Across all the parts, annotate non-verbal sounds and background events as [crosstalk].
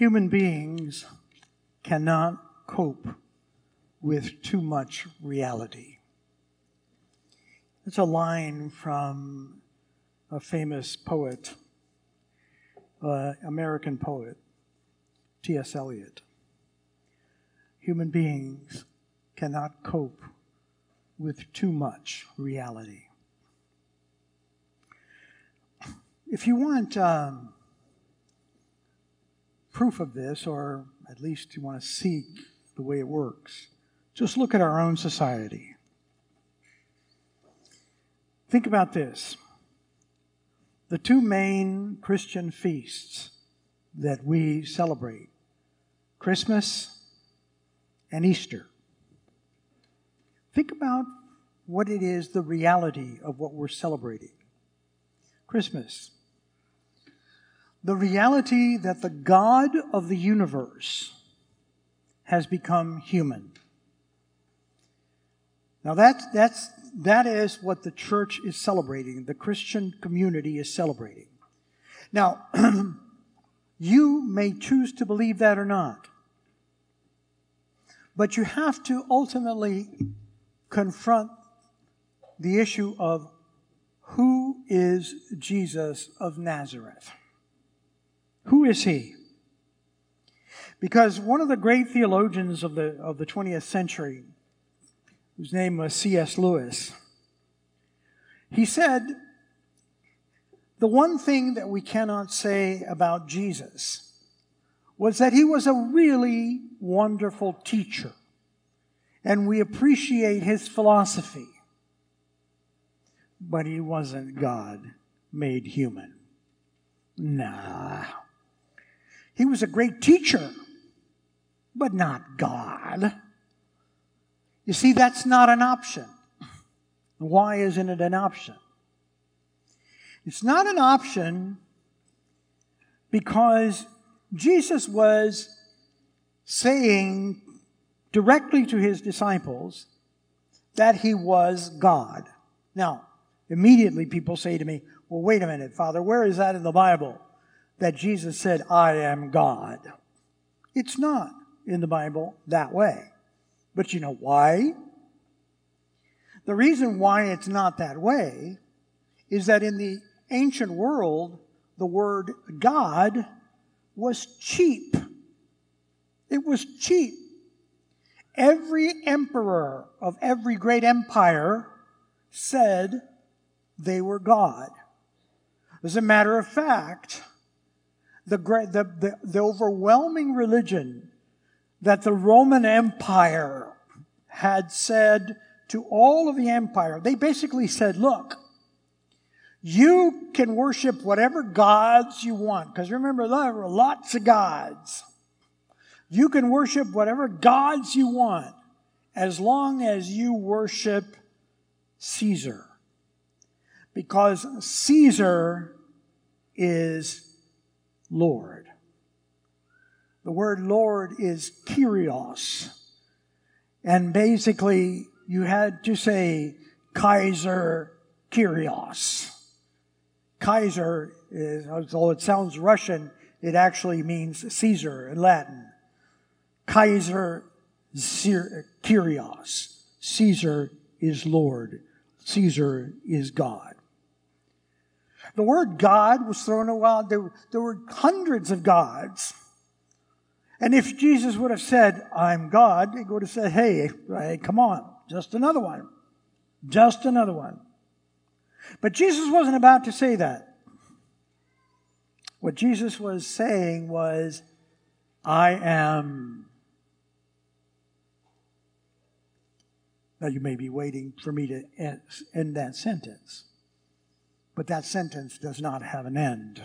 Human beings cannot cope with too much reality. It's a line from a famous poet, uh, American poet, T.S. Eliot. Human beings cannot cope with too much reality. If you want um, proof of this, or at least you want to see the way it works, just look at our own society. Think about this. The two main Christian feasts that we celebrate Christmas and Easter. Think about what it is, the reality of what we're celebrating. Christmas. The reality that the God of the universe has become human. Now that's, that's, that is what the church is celebrating, the Christian community is celebrating. Now, [clears throat] you may choose to believe that or not. But you have to ultimately confront the issue of who is Jesus of Nazareth? Who is he? Because one of the great theologians of the, of the 20th century, whose name was C.S. Lewis, he said, The one thing that we cannot say about Jesus was that he was a really wonderful teacher, and we appreciate his philosophy, but he wasn't God made human. Nah. He was a great teacher, but not God. You see, that's not an option. Why isn't it an option? It's not an option because Jesus was saying directly to his disciples that he was God. Now, immediately people say to me, well, wait a minute, Father, where is that in the Bible that Jesus said, I am God? It's not in the Bible that way. But you know why? The reason why it's not that way is that in the ancient world, the word God was cheap. It was cheap. Every emperor of every great empire said they were God. As a matter of fact, the, the, the, the overwhelming religion that the Roman Empire had said to all of the empire, they basically said, look, you can worship whatever gods you want. Because remember, there were lots of gods. You can worship whatever gods you want as long as you worship Caesar. Because Caesar is Lord. The word Lord is Kyrios. And basically, you had to say Kaiser Kyrios. Kaiser is, although it sounds Russian, it actually means Caesar in Latin. Kaiser Kyrios. Caesar is Lord. Caesar is God. The word God was thrown around. There, there were hundreds of gods. And if Jesus would have said, I'm God, he would have said, hey, hey, come on, just another one. Just another one. But Jesus wasn't about to say that. What Jesus was saying was, I am. Now, you may be waiting for me to end that sentence, but that sentence does not have an end.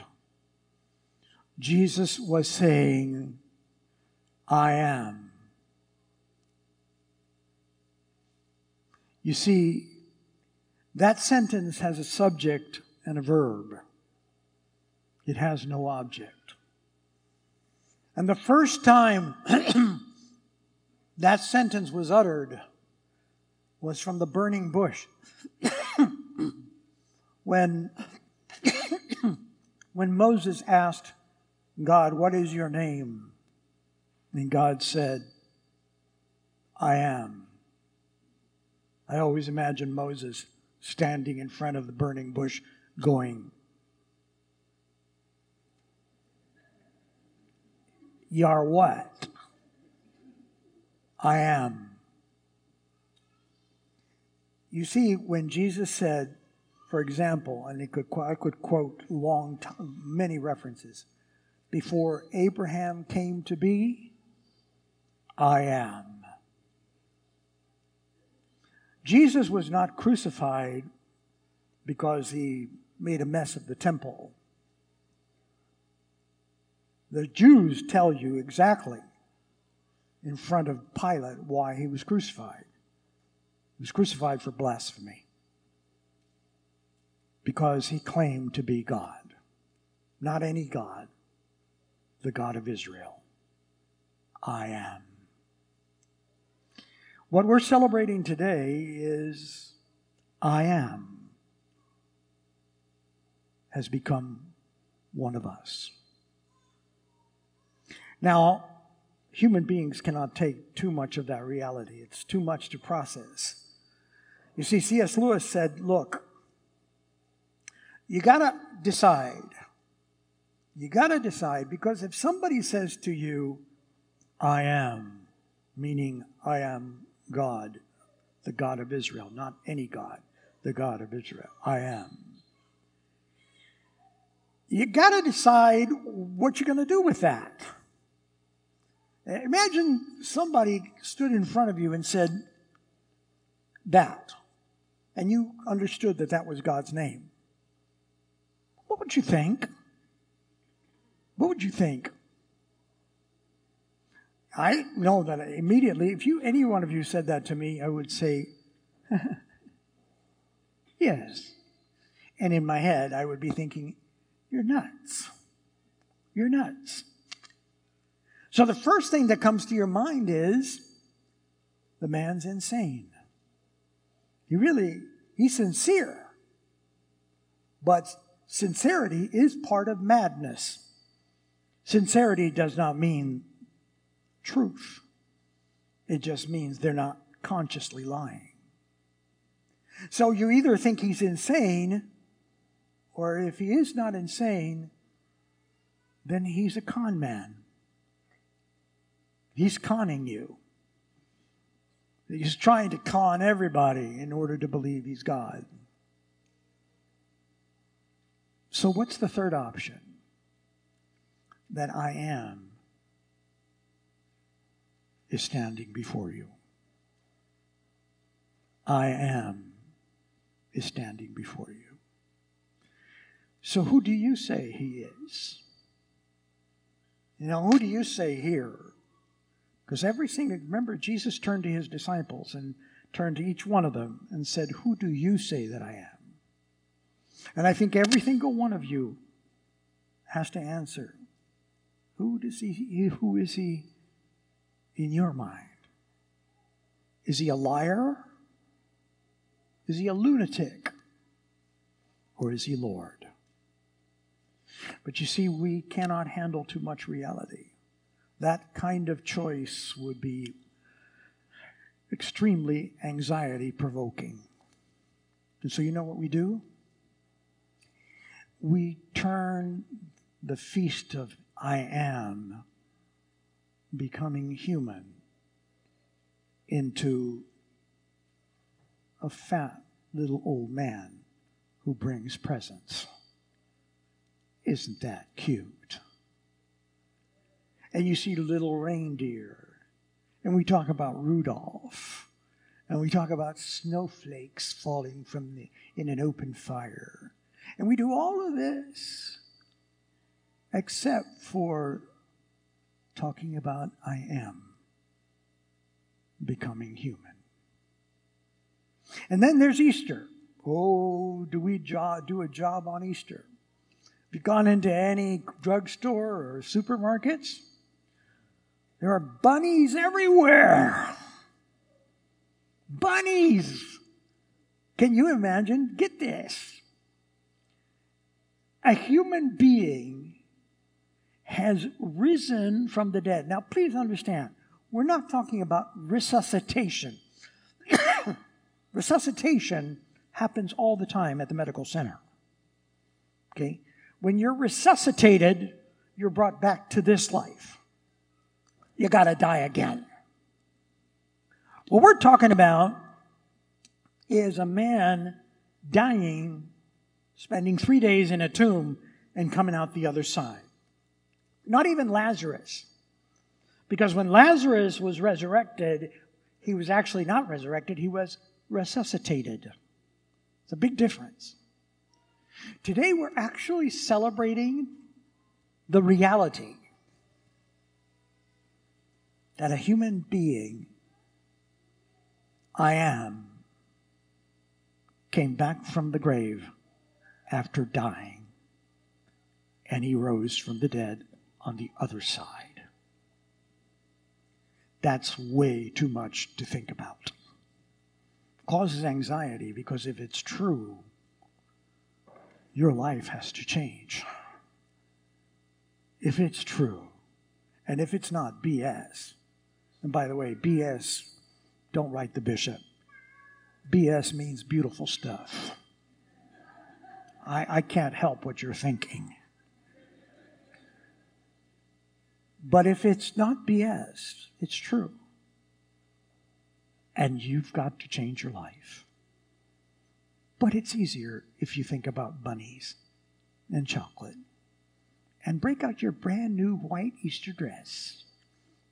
Jesus was saying, I am. You see, that sentence has a subject and a verb. It has no object. And the first time [clears throat] that sentence was uttered was from the burning bush. When, when Moses asked God, what is your name? And God said, I am. I always imagine Moses standing in front of the burning bush going, You are what? I am. You see, when Jesus said, for example, and could, I could quote long, time, many references, before Abraham came to be, I am. Jesus was not crucified because he made a mess of the temple. The Jews tell you exactly in front of Pilate why he was crucified. He was crucified for blasphemy because he claimed to be God. Not any God, the God of Israel. I am. What we're celebrating today is I am has become one of us. Now, human beings cannot take too much of that reality. It's too much to process. You see, C.S. Lewis said, look, you got to decide. You got to decide because if somebody says to you, I am, meaning I am God, the God of Israel, not any God, the God of Israel, I am. You got to decide what you're going to do with that. Imagine somebody stood in front of you and said, that and you understood that that was God's name, what would you think? What would you think? I know that immediately, if you any one of you said that to me, I would say, [laughs] yes. And in my head, I would be thinking, you're nuts. You're nuts. So the first thing that comes to your mind is, the man's insane. He really, he's sincere. But sincerity is part of madness. Sincerity does not mean truth, it just means they're not consciously lying. So you either think he's insane, or if he is not insane, then he's a con man. He's conning you. He's trying to con everybody in order to believe he's God. So, what's the third option? That I am is standing before you. I am is standing before you. So, who do you say he is? You know, who do you say here because every single, remember, Jesus turned to his disciples and turned to each one of them and said, Who do you say that I am? And I think every single one of you has to answer, Who does he who is he in your mind? Is he a liar? Is he a lunatic? Or is he Lord? But you see, we cannot handle too much reality that kind of choice would be extremely anxiety provoking. And so, you know what we do? We turn the feast of I am, becoming human, into a fat little old man who brings presents. Isn't that cute? and you see little reindeer. And we talk about Rudolph. And we talk about snowflakes falling from the, in an open fire. And we do all of this except for talking about I am becoming human. And then there's Easter. Oh, do we jo- do a job on Easter? Have you gone into any drugstore or supermarkets? There are bunnies everywhere. Bunnies. Can you imagine? Get this. A human being has risen from the dead. Now, please understand, we're not talking about resuscitation. [coughs] resuscitation happens all the time at the medical center. Okay? When you're resuscitated, you're brought back to this life. You got to die again. What we're talking about is a man dying, spending three days in a tomb, and coming out the other side. Not even Lazarus. Because when Lazarus was resurrected, he was actually not resurrected, he was resuscitated. It's a big difference. Today we're actually celebrating the reality that a human being, I am, came back from the grave after dying, and he rose from the dead on the other side. That's way too much to think about. Causes anxiety because if it's true, your life has to change. If it's true, and if it's not BS, and by the way, BS, don't write the bishop. BS means beautiful stuff. I, I can't help what you're thinking. But if it's not BS, it's true. And you've got to change your life. But it's easier if you think about bunnies and chocolate. And break out your brand new white Easter dress.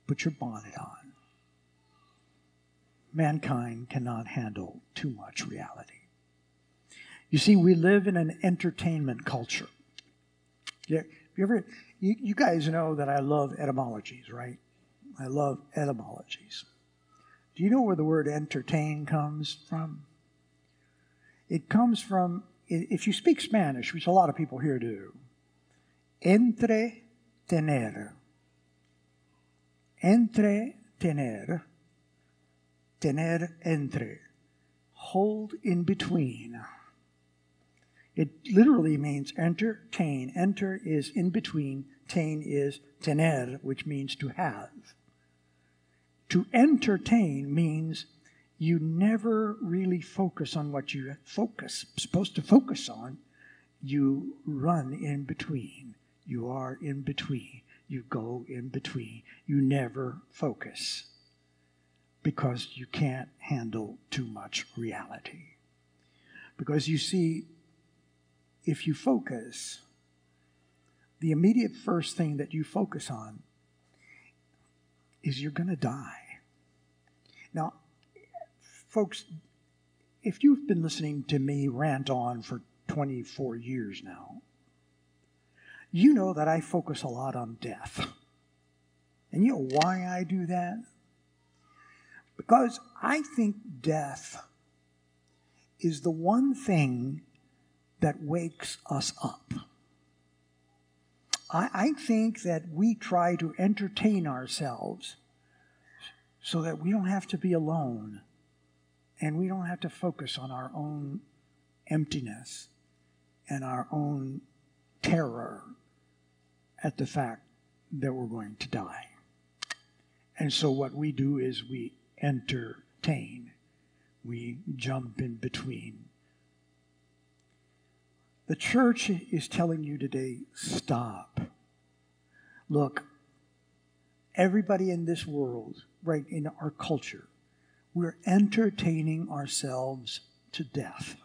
Put your bonnet on. Mankind cannot handle too much reality. You see, we live in an entertainment culture. Yeah, you ever you, you guys know that I love etymologies, right? I love etymologies. Do you know where the word entertain comes from? It comes from, if you speak Spanish, which a lot of people here do, entre tener. Entre tener. Tener entre. Hold in between. It literally means entertain. Enter is in between, tain is tener, which means to have. To entertain means you never really focus on what you focus supposed to focus on. You run in between. You are in between. You go in between. You never focus because you can't handle too much reality. Because you see, if you focus, the immediate first thing that you focus on is you're going to die. Now, folks, if you've been listening to me rant on for 24 years now, you know that I focus a lot on death. And you know why I do that? Because I think death is the one thing that wakes us up. I, I think that we try to entertain ourselves so that we don't have to be alone and we don't have to focus on our own emptiness and our own terror at the fact that we're going to die. And so what we do is we entertain, we jump in between the church is telling you today stop. Look, everybody in this world, right in our culture, we're entertaining ourselves to death.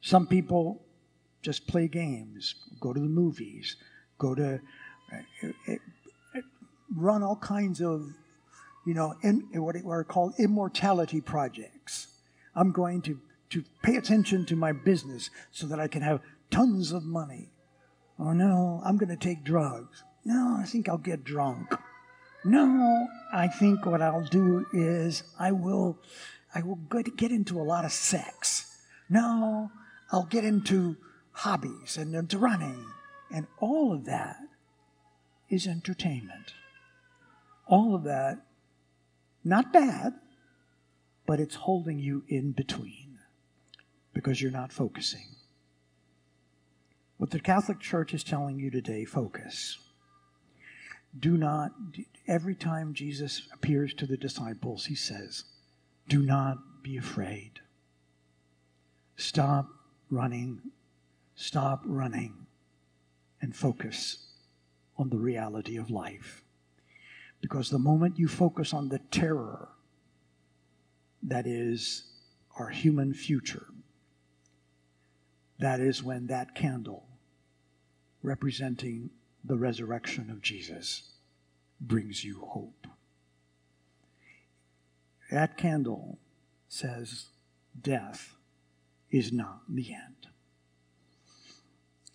Some people just play games, go to the movies, go to uh, uh, run all kinds of, you know, in, what are called immortality projects. I'm going to to pay attention to my business so that I can have tons of money. Oh no, I'm going to take drugs. No, I think I'll get drunk. No, I think what I'll do is I will I will get into a lot of sex. No, I'll get into hobbies and into running. And all of that is entertainment. All of that, not bad, but it's holding you in between because you're not focusing. What the Catholic Church is telling you today, focus. Do not, every time Jesus appears to the disciples, he says, Do not be afraid. Stop running, stop running, and focus on the reality of life. Because the moment you focus on the terror that is our human future, that is when that candle representing the resurrection of Jesus brings you hope. That candle says death is not the end.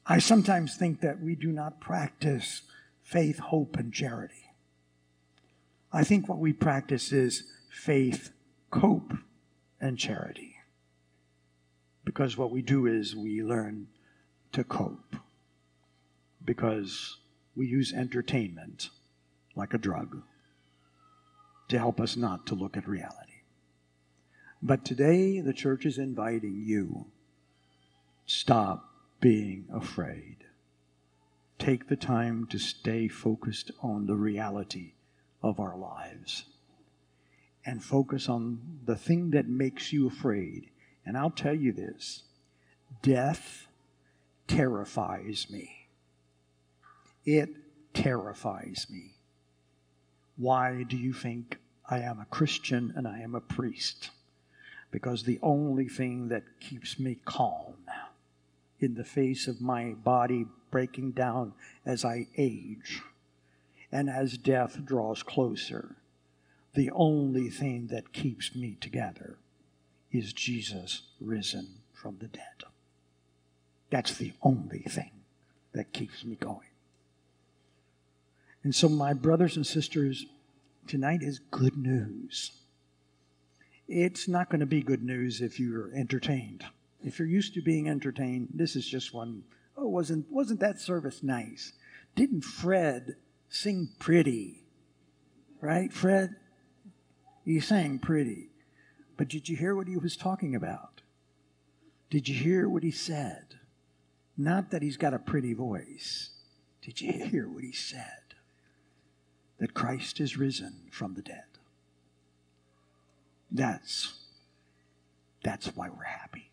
I sometimes think that we do not practice faith, hope, and charity. I think what we practice is faith, cope, and charity. Because what we do is we learn to cope. Because we use entertainment like a drug to help us not to look at reality. But today, the church is inviting you stop being afraid. Take the time to stay focused on the reality of our lives and focus on the thing that makes you afraid. And I'll tell you this death terrifies me. It terrifies me. Why do you think I am a Christian and I am a priest? because the only thing that keeps me calm in the face of my body breaking down as I age and as death draws closer, the only thing that keeps me together is Jesus risen from the dead. That's the only thing that keeps me going. And so, my brothers and sisters, tonight is good news it's not going to be good news if you're entertained. If you're used to being entertained, this is just one. Oh, wasn't wasn't that service nice? Didn't Fred sing pretty? Right, Fred? He sang pretty. But did you hear what he was talking about? Did you hear what he said? Not that he's got a pretty voice. Did you hear what he said? That Christ is risen from the dead. That's, that's why we're happy.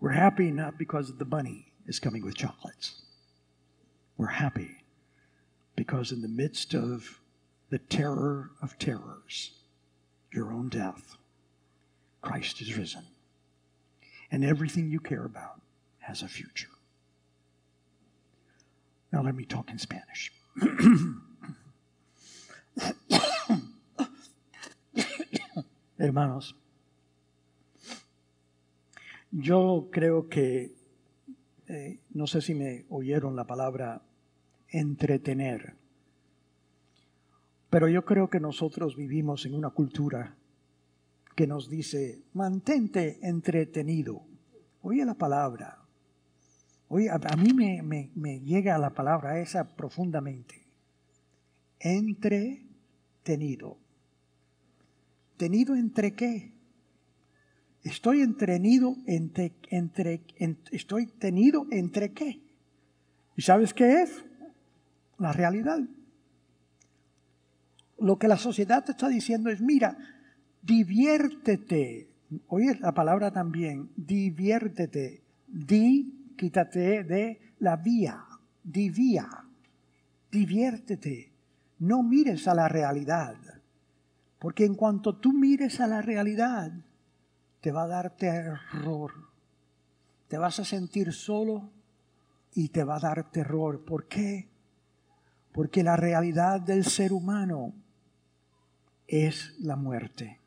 We're happy not because the bunny is coming with chocolates. We're happy because in the midst of the terror of terrors, your own death, Christ is risen. And everything you care about has a future. Now let me talk in Spanish. [coughs] Hermanos, yo creo que, eh, no sé si me oyeron la palabra entretener, pero yo creo que nosotros vivimos en una cultura que nos dice, mantente entretenido. Oye la palabra. Oye, a, mí me, me, me llega la palabra esa profundamente. Entretenido. ¿Tenido entre qué? Estoy entretenido entre, entre, estoy tenido entre qué? ¿Y sabes qué es? La realidad. Lo que la sociedad te está diciendo es, mira, diviértete. Oye la palabra también, diviértete. Di, quítate de la vía, divía. Diviértete. No mires a la realidad. Porque en cuanto tú mires a la realidad, te va a dar terror. Te vas a sentir solo y te va a dar terror. ¿Por qué? Porque la realidad del ser humano es la muerte.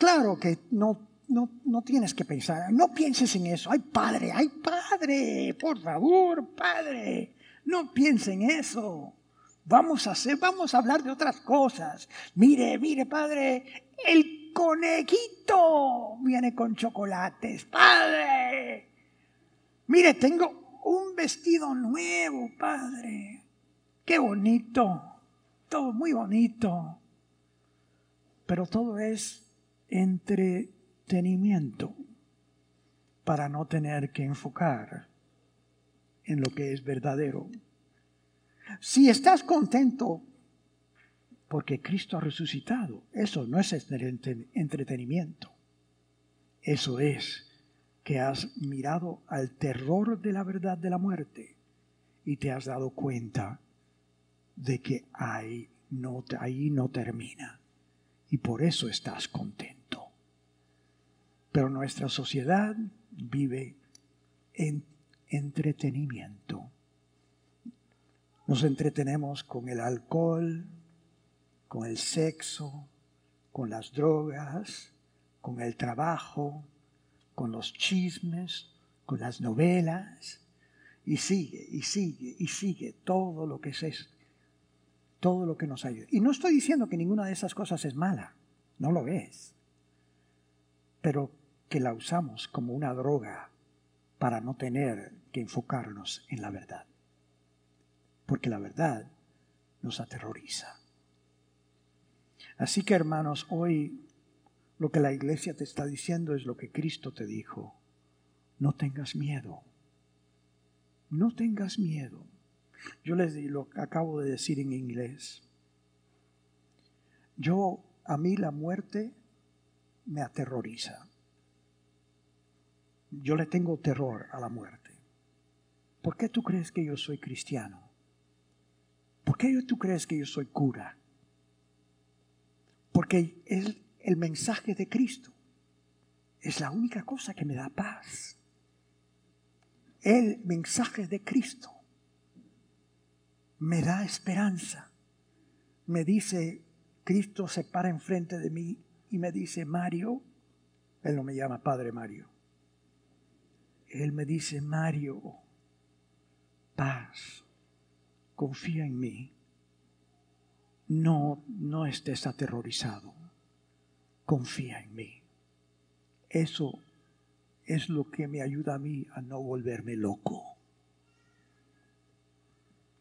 Claro que no, no, no tienes que pensar, no pienses en eso. Ay, padre, ay, padre, por favor, padre, no piense en eso. Vamos a hacer, vamos a hablar de otras cosas. Mire, mire, padre, el conejito viene con chocolates, padre. Mire, tengo un vestido nuevo, padre. Qué bonito. Todo muy bonito. Pero todo es entretenimiento para no tener que enfocar en lo que es verdadero. Si estás contento porque Cristo ha resucitado, eso no es entretenimiento. Eso es que has mirado al terror de la verdad de la muerte y te has dado cuenta de que ahí no, ahí no termina. Y por eso estás contento. Pero nuestra sociedad vive en entretenimiento. Nos entretenemos con el alcohol, con el sexo, con las drogas, con el trabajo, con los chismes, con las novelas, y sigue, y sigue, y sigue todo lo que es, todo lo que nos ayuda. Y no estoy diciendo que ninguna de esas cosas es mala, no lo es, pero que la usamos como una droga para no tener que enfocarnos en la verdad. Porque la verdad nos aterroriza. Así que hermanos, hoy lo que la iglesia te está diciendo es lo que Cristo te dijo. No tengas miedo. No tengas miedo. Yo les lo acabo de decir en inglés. Yo, a mí la muerte me aterroriza. Yo le tengo terror a la muerte. ¿Por qué tú crees que yo soy cristiano? ¿Por qué tú crees que yo soy cura? Porque es el mensaje de Cristo. Es la única cosa que me da paz. El mensaje de Cristo me da esperanza. Me dice, Cristo se para enfrente de mí y me dice, Mario, él no me llama Padre Mario. Él me dice, Mario, paz, confía en mí no, no estés aterrorizado. Confía en mí. Eso es lo que me ayuda a mí a no volverme loco.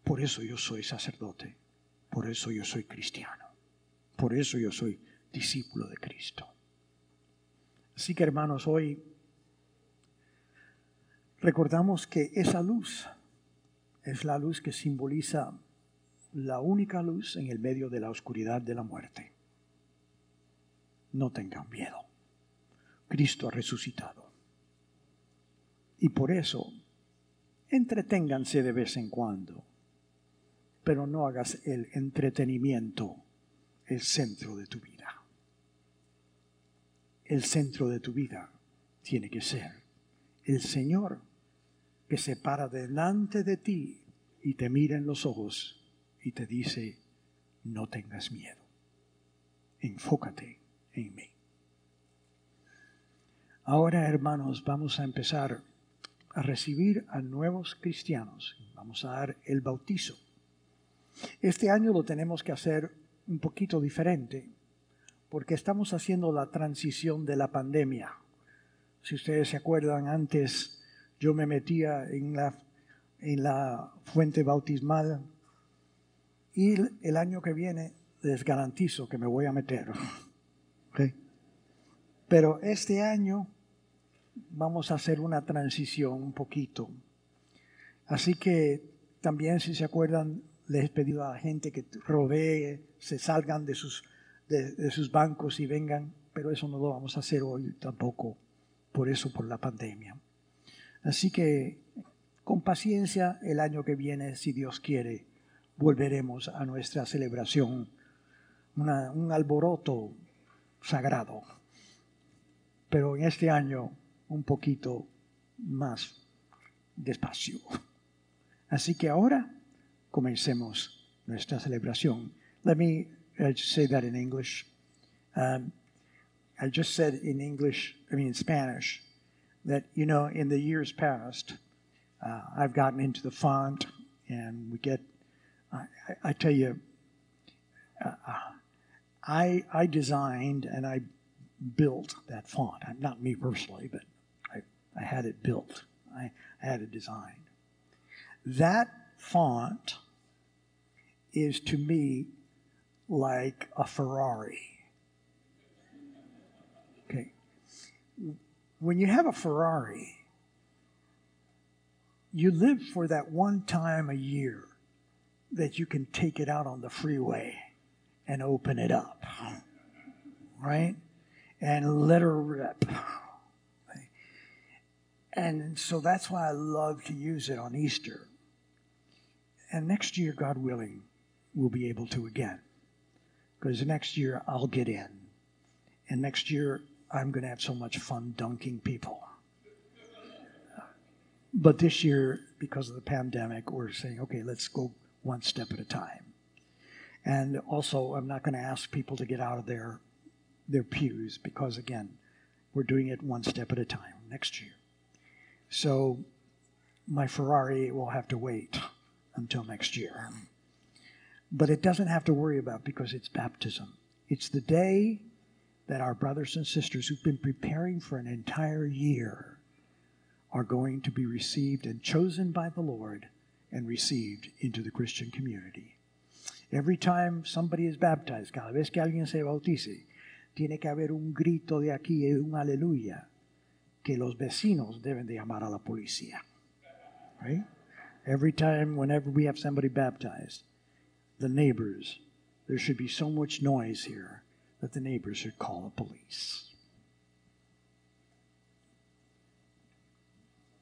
Por eso yo soy sacerdote. Por eso yo soy cristiano. Por eso yo soy discípulo de Cristo. Así que hermanos, hoy recordamos que esa luz es la luz que simboliza la única luz en el medio de la oscuridad de la muerte. No tengan miedo. Cristo ha resucitado. Y por eso, entreténganse de vez en cuando, pero no hagas el entretenimiento el centro de tu vida. El centro de tu vida tiene que ser el Señor que se para delante de ti y te mira en los ojos y te dice, no tengas miedo, enfócate en mí. Ahora, hermanos, vamos a empezar a recibir a nuevos cristianos. Vamos a dar el bautizo. Este año lo tenemos que hacer un poquito diferente porque estamos haciendo la transición de la pandemia. Si ustedes se acuerdan, antes yo me metía en la, en la fuente bautismal y el año que viene les garantizo que me voy a meter. [laughs] Pero este año vamos a hacer una transición un poquito. Así que también si se acuerdan, les he pedido a la gente que rodee, se salgan de sus, de sus bancos y vengan, pero eso no lo vamos a hacer hoy tampoco, por eso, por la pandemia. Así que con paciencia el año que viene, si Dios quiere, volveremos a nuestra celebración, un alboroto sagrado. Pero en este año un poquito más despacio. Así que ahora comencemos nuestra celebración. Let me uh, say that in English. Um, I just said in English, I mean in Spanish, that, you know, in the years past, uh, I've gotten into the font and we get I, I tell you, uh, I, I designed and I built that font. Not me personally, but I, I had it built. I, I had it designed. That font is to me like a Ferrari. Okay. When you have a Ferrari, you live for that one time a year that you can take it out on the freeway and open it up, right? And let her rip. And so that's why I love to use it on Easter. And next year, God willing, we'll be able to again. Because next year, I'll get in. And next year, I'm going to have so much fun dunking people. But this year, because of the pandemic, we're saying, okay, let's go one step at a time. And also, I'm not going to ask people to get out of their, their pews because, again, we're doing it one step at a time next year. So my Ferrari will have to wait until next year. But it doesn't have to worry about because it's baptism. It's the day that our brothers and sisters who've been preparing for an entire year are going to be received and chosen by the Lord and received into the Christian community. Every time somebody is baptized, cada vez que alguien se bautice, tiene que haber un grito de aquí, y un aleluya, que los vecinos deben de llamar a la policía. Right? Every time, whenever we have somebody baptized, the neighbors, there should be so much noise here that the neighbors should call the police.